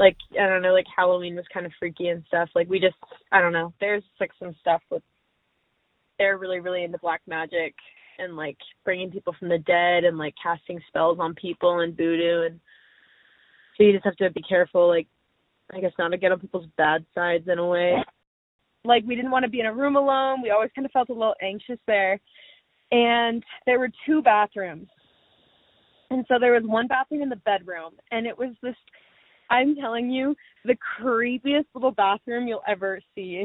like I don't know, like Halloween was kind of freaky and stuff. Like we just I don't know. There's like some stuff with they're really really into black magic and like bringing people from the dead and like casting spells on people and voodoo and so you just have to be careful like I guess not to get on people's bad sides in a way. Like we didn't want to be in a room alone. We always kind of felt a little anxious there. And there were two bathrooms. And so there was one bathroom in the bedroom and it was this I'm telling you, the creepiest little bathroom you'll ever see.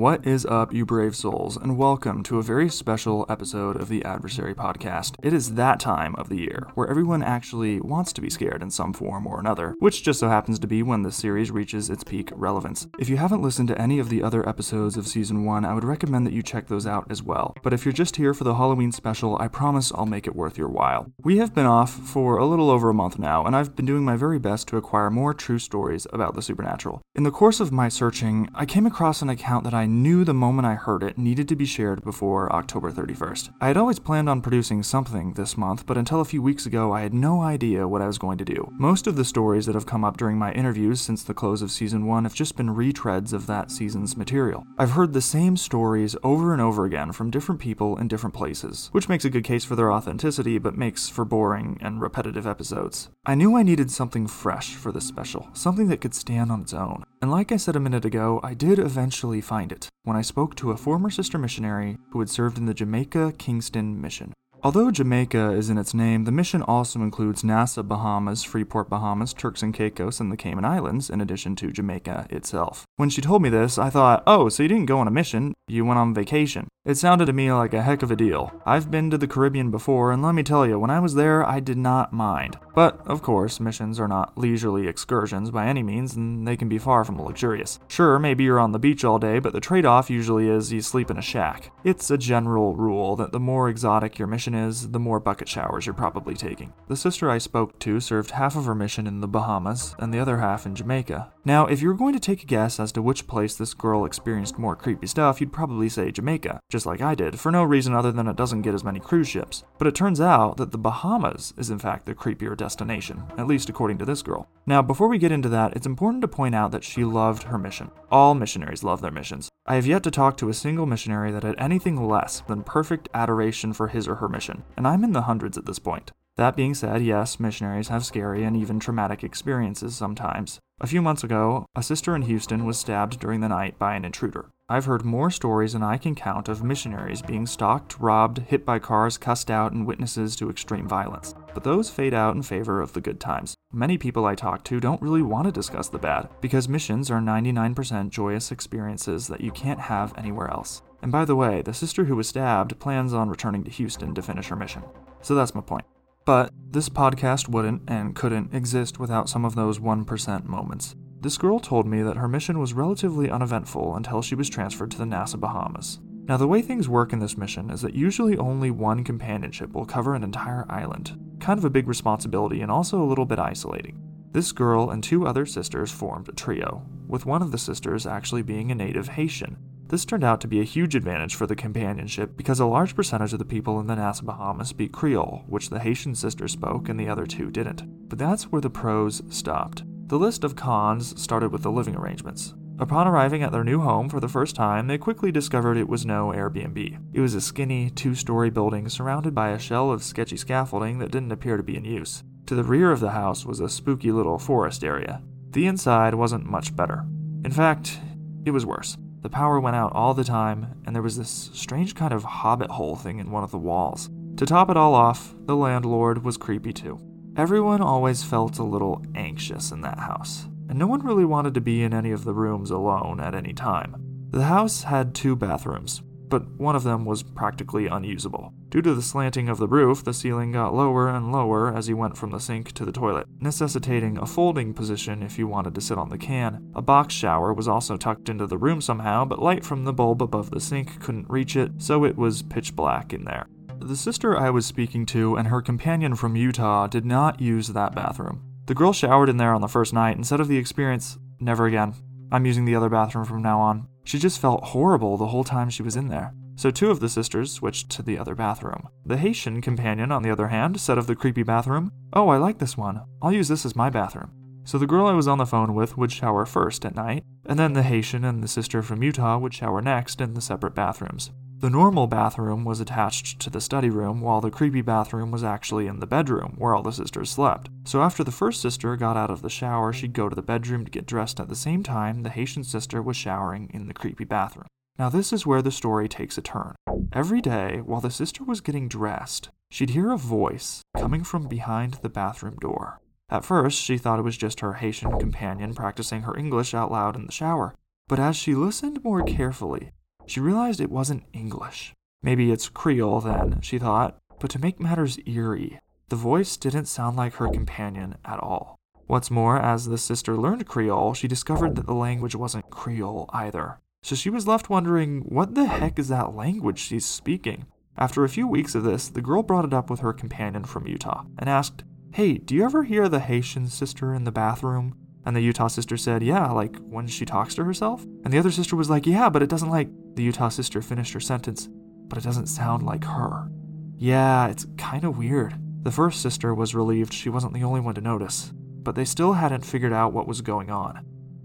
What is up, you brave souls, and welcome to a very special episode of the Adversary Podcast. It is that time of the year where everyone actually wants to be scared in some form or another, which just so happens to be when the series reaches its peak relevance. If you haven't listened to any of the other episodes of Season 1, I would recommend that you check those out as well. But if you're just here for the Halloween special, I promise I'll make it worth your while. We have been off for a little over a month now, and I've been doing my very best to acquire more true stories about the supernatural. In the course of my searching, I came across an account that I knew the moment I heard it needed to be shared before October 31st. I had always planned on producing something this month, but until a few weeks ago, I had no idea what I was going to do. Most of the stories that have come up during my interviews since the close of season 1 have just been retreads of that season's material. I've heard the same stories over and over again from different people in different places, which makes a good case for their authenticity but makes for boring and repetitive episodes. I knew I needed something fresh for this special, something that could stand on its own. And like I said a minute ago, I did eventually find it when I spoke to a former sister missionary who had served in the Jamaica Kingston Mission. Although Jamaica is in its name, the mission also includes Nassau, Bahamas, Freeport, Bahamas, Turks and Caicos, and the Cayman Islands, in addition to Jamaica itself. When she told me this, I thought, oh, so you didn't go on a mission, you went on vacation. It sounded to me like a heck of a deal. I've been to the Caribbean before, and let me tell you, when I was there, I did not mind. But, of course, missions are not leisurely excursions by any means, and they can be far from luxurious. Sure, maybe you're on the beach all day, but the trade off usually is you sleep in a shack. It's a general rule that the more exotic your mission is, the more bucket showers you're probably taking. The sister I spoke to served half of her mission in the Bahamas, and the other half in Jamaica. Now, if you were going to take a guess as to which place this girl experienced more creepy stuff, you'd probably say Jamaica just like I did, for no reason other than it doesn't get as many cruise ships. But it turns out that the Bahamas is in fact the creepier destination, at least according to this girl. Now, before we get into that, it's important to point out that she loved her mission. All missionaries love their missions. I have yet to talk to a single missionary that had anything less than perfect adoration for his or her mission, and I'm in the hundreds at this point. That being said, yes, missionaries have scary and even traumatic experiences sometimes. A few months ago, a sister in Houston was stabbed during the night by an intruder. I've heard more stories than I can count of missionaries being stalked, robbed, hit by cars, cussed out, and witnesses to extreme violence. But those fade out in favor of the good times. Many people I talk to don't really want to discuss the bad, because missions are 99% joyous experiences that you can't have anywhere else. And by the way, the sister who was stabbed plans on returning to Houston to finish her mission. So that's my point. But this podcast wouldn't and couldn't exist without some of those 1% moments. This girl told me that her mission was relatively uneventful until she was transferred to the Nassau Bahamas. Now, the way things work in this mission is that usually only one companionship will cover an entire island. Kind of a big responsibility and also a little bit isolating. This girl and two other sisters formed a trio, with one of the sisters actually being a native Haitian. This turned out to be a huge advantage for the companionship because a large percentage of the people in the Nassau Bahamas speak Creole, which the Haitian sister spoke and the other two didn't. But that's where the pros stopped. The list of cons started with the living arrangements. Upon arriving at their new home for the first time, they quickly discovered it was no Airbnb. It was a skinny, two story building surrounded by a shell of sketchy scaffolding that didn't appear to be in use. To the rear of the house was a spooky little forest area. The inside wasn't much better. In fact, it was worse. The power went out all the time, and there was this strange kind of hobbit hole thing in one of the walls. To top it all off, the landlord was creepy too. Everyone always felt a little anxious in that house, and no one really wanted to be in any of the rooms alone at any time. The house had two bathrooms, but one of them was practically unusable. Due to the slanting of the roof, the ceiling got lower and lower as you went from the sink to the toilet, necessitating a folding position if you wanted to sit on the can. A box shower was also tucked into the room somehow, but light from the bulb above the sink couldn't reach it, so it was pitch black in there. The sister I was speaking to and her companion from Utah did not use that bathroom. The girl showered in there on the first night and said of the experience, never again. I'm using the other bathroom from now on. She just felt horrible the whole time she was in there so two of the sisters switched to the other bathroom. The Haitian companion, on the other hand, said of the creepy bathroom, Oh, I like this one. I'll use this as my bathroom. So the girl I was on the phone with would shower first at night, and then the Haitian and the sister from Utah would shower next in the separate bathrooms. The normal bathroom was attached to the study room, while the creepy bathroom was actually in the bedroom, where all the sisters slept. So after the first sister got out of the shower, she'd go to the bedroom to get dressed at the same time the Haitian sister was showering in the creepy bathroom. Now, this is where the story takes a turn. Every day, while the sister was getting dressed, she'd hear a voice coming from behind the bathroom door. At first, she thought it was just her Haitian companion practicing her English out loud in the shower. But as she listened more carefully, she realized it wasn't English. Maybe it's Creole then, she thought, but to make matters eerie, the voice didn't sound like her companion at all. What's more, as the sister learned Creole, she discovered that the language wasn't Creole either. So she was left wondering, what the heck is that language she's speaking? After a few weeks of this, the girl brought it up with her companion from Utah and asked, Hey, do you ever hear the Haitian sister in the bathroom? And the Utah sister said, Yeah, like when she talks to herself? And the other sister was like, Yeah, but it doesn't like. The Utah sister finished her sentence, but it doesn't sound like her. Yeah, it's kind of weird. The first sister was relieved she wasn't the only one to notice, but they still hadn't figured out what was going on.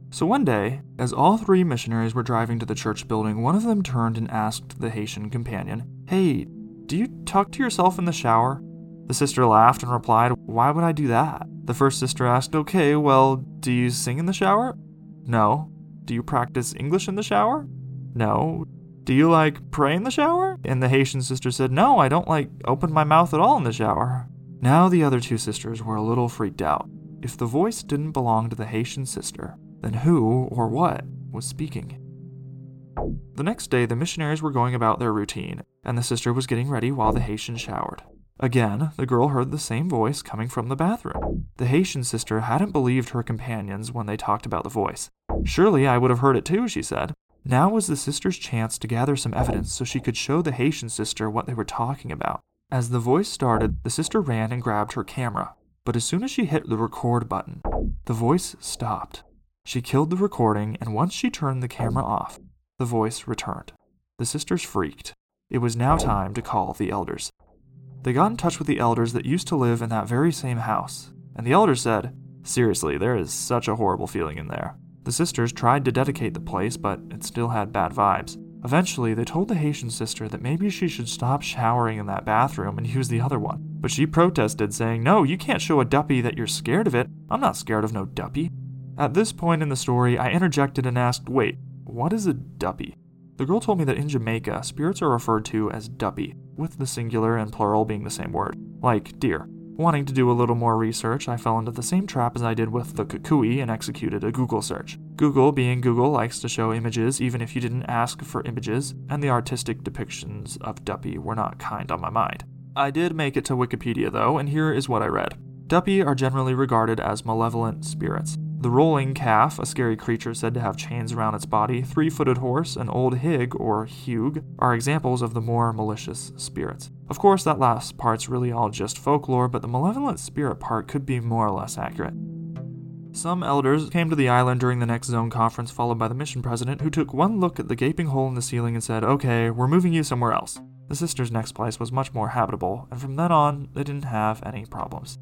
So one day, as all three missionaries were driving to the church building, one of them turned and asked the Haitian companion, Hey, do you talk to yourself in the shower? The sister laughed and replied, Why would I do that? The first sister asked, Okay, well, do you sing in the shower? No. Do you practice English in the shower? No. Do you like pray in the shower? And the Haitian sister said, No, I don't like open my mouth at all in the shower. Now the other two sisters were a little freaked out. If the voice didn't belong to the Haitian sister, then who or what was speaking? The next day, the missionaries were going about their routine, and the sister was getting ready while the Haitian showered. Again, the girl heard the same voice coming from the bathroom. The Haitian sister hadn't believed her companions when they talked about the voice. Surely I would have heard it too, she said. Now was the sister's chance to gather some evidence so she could show the Haitian sister what they were talking about. As the voice started, the sister ran and grabbed her camera. But as soon as she hit the record button, the voice stopped. She killed the recording, and once she turned the camera off, the voice returned. The sisters freaked. It was now time to call the elders. They got in touch with the elders that used to live in that very same house, and the elders said, Seriously, there is such a horrible feeling in there. The sisters tried to dedicate the place, but it still had bad vibes. Eventually, they told the Haitian sister that maybe she should stop showering in that bathroom and use the other one. But she protested, saying, No, you can't show a duppy that you're scared of it. I'm not scared of no duppy. At this point in the story, I interjected and asked, Wait, what is a duppy? The girl told me that in Jamaica, spirits are referred to as duppy, with the singular and plural being the same word, like deer. Wanting to do a little more research, I fell into the same trap as I did with the kukui and executed a Google search. Google, being Google, likes to show images even if you didn't ask for images, and the artistic depictions of duppy were not kind on my mind. I did make it to Wikipedia though, and here is what I read. Duppy are generally regarded as malevolent spirits. The rolling calf, a scary creature said to have chains around its body, three footed horse, an old hig or hug, are examples of the more malicious spirits. Of course, that last part's really all just folklore, but the malevolent spirit part could be more or less accurate. Some elders came to the island during the next zone conference, followed by the mission president, who took one look at the gaping hole in the ceiling and said, Okay, we're moving you somewhere else. The sisters' next place was much more habitable, and from then on, they didn't have any problems.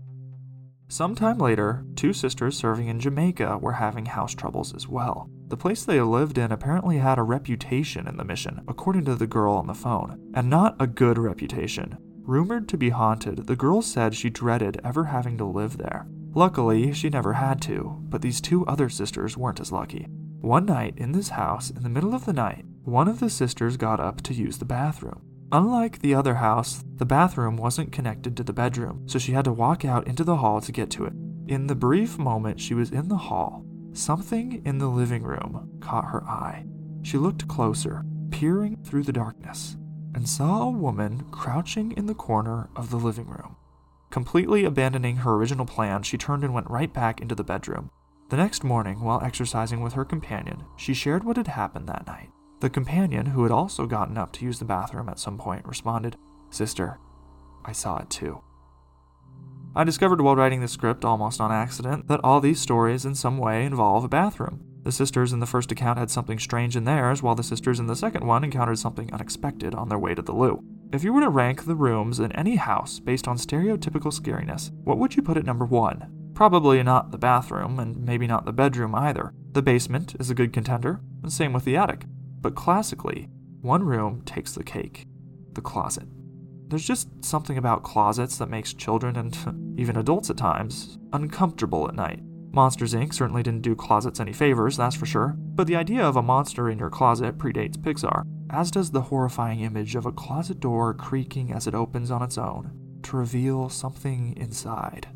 Sometime later, two sisters serving in Jamaica were having house troubles as well. The place they lived in apparently had a reputation in the mission, according to the girl on the phone, and not a good reputation. Rumored to be haunted, the girl said she dreaded ever having to live there. Luckily, she never had to, but these two other sisters weren't as lucky. One night in this house, in the middle of the night, one of the sisters got up to use the bathroom. Unlike the other house, the bathroom wasn't connected to the bedroom, so she had to walk out into the hall to get to it. In the brief moment she was in the hall, something in the living room caught her eye. She looked closer, peering through the darkness. and saw a woman crouching in the corner of the living room. Completely abandoning her original plan, she turned and went right back into the bedroom. The next morning, while exercising with her companion, she shared what had happened that night. The companion, who had also gotten up to use the bathroom at some point, responded, Sister, I saw it too. I discovered while writing the script, almost on accident, that all these stories in some way involve a bathroom. The sisters in the first account had something strange in theirs, while the sisters in the second one encountered something unexpected on their way to the loo. If you were to rank the rooms in any house based on stereotypical scariness, what would you put at number one? Probably not the bathroom, and maybe not the bedroom either. The basement is a good contender, and same with the attic. But classically, one room takes the cake the closet. There's just something about closets that makes children and even adults at times uncomfortable at night. Monsters Inc. certainly didn't do closets any favors, that's for sure, but the idea of a monster in your closet predates Pixar as does the horrifying image of a closet door creaking as it opens on its own to reveal something inside.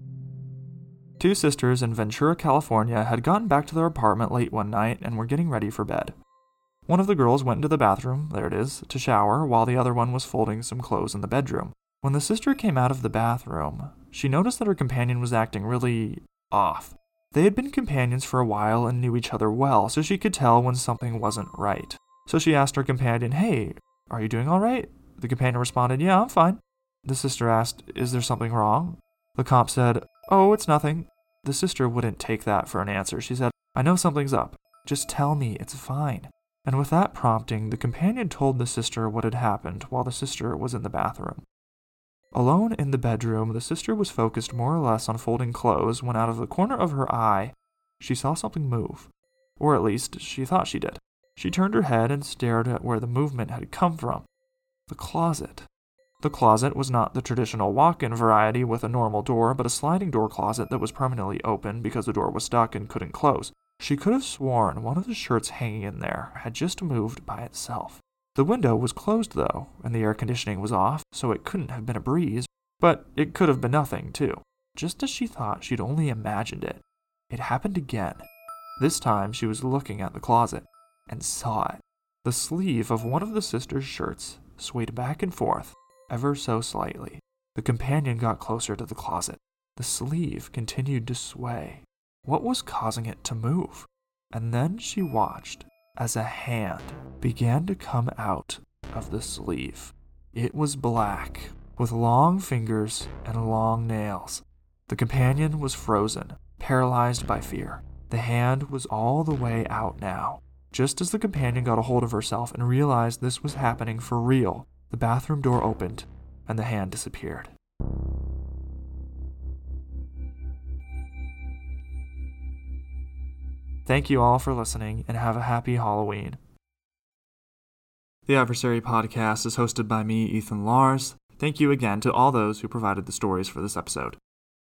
Two sisters in Ventura, California had gotten back to their apartment late one night and were getting ready for bed. One of the girls went into the bathroom, there it is, to shower, while the other one was folding some clothes in the bedroom. When the sister came out of the bathroom, she noticed that her companion was acting really off. They had been companions for a while and knew each other well, so she could tell when something wasn't right. So she asked her companion, Hey, are you doing all right? The companion responded, Yeah, I'm fine. The sister asked, Is there something wrong? The cop said, Oh, it's nothing. The sister wouldn't take that for an answer. She said, I know something's up. Just tell me, it's fine. And with that prompting, the companion told the sister what had happened while the sister was in the bathroom. Alone in the bedroom, the sister was focused more or less on folding clothes when out of the corner of her eye, she saw something move. Or at least, she thought she did. She turned her head and stared at where the movement had come from the closet. The closet was not the traditional walk in variety with a normal door, but a sliding door closet that was permanently open because the door was stuck and couldn't close. She could have sworn one of the shirts hanging in there had just moved by itself. The window was closed, though, and the air conditioning was off, so it couldn't have been a breeze, but it could have been nothing, too. Just as she thought she'd only imagined it, it happened again. This time she was looking at the closet and saw it. The sleeve of one of the sisters' shirts swayed back and forth, ever so slightly. The companion got closer to the closet. The sleeve continued to sway. What was causing it to move? And then she watched as a hand began to come out of the sleeve. It was black, with long fingers and long nails. The companion was frozen, paralyzed by fear. The hand was all the way out now. Just as the companion got a hold of herself and realized this was happening for real, the bathroom door opened and the hand disappeared. Thank you all for listening and have a happy Halloween. The Adversary podcast is hosted by me, Ethan Lars. Thank you again to all those who provided the stories for this episode.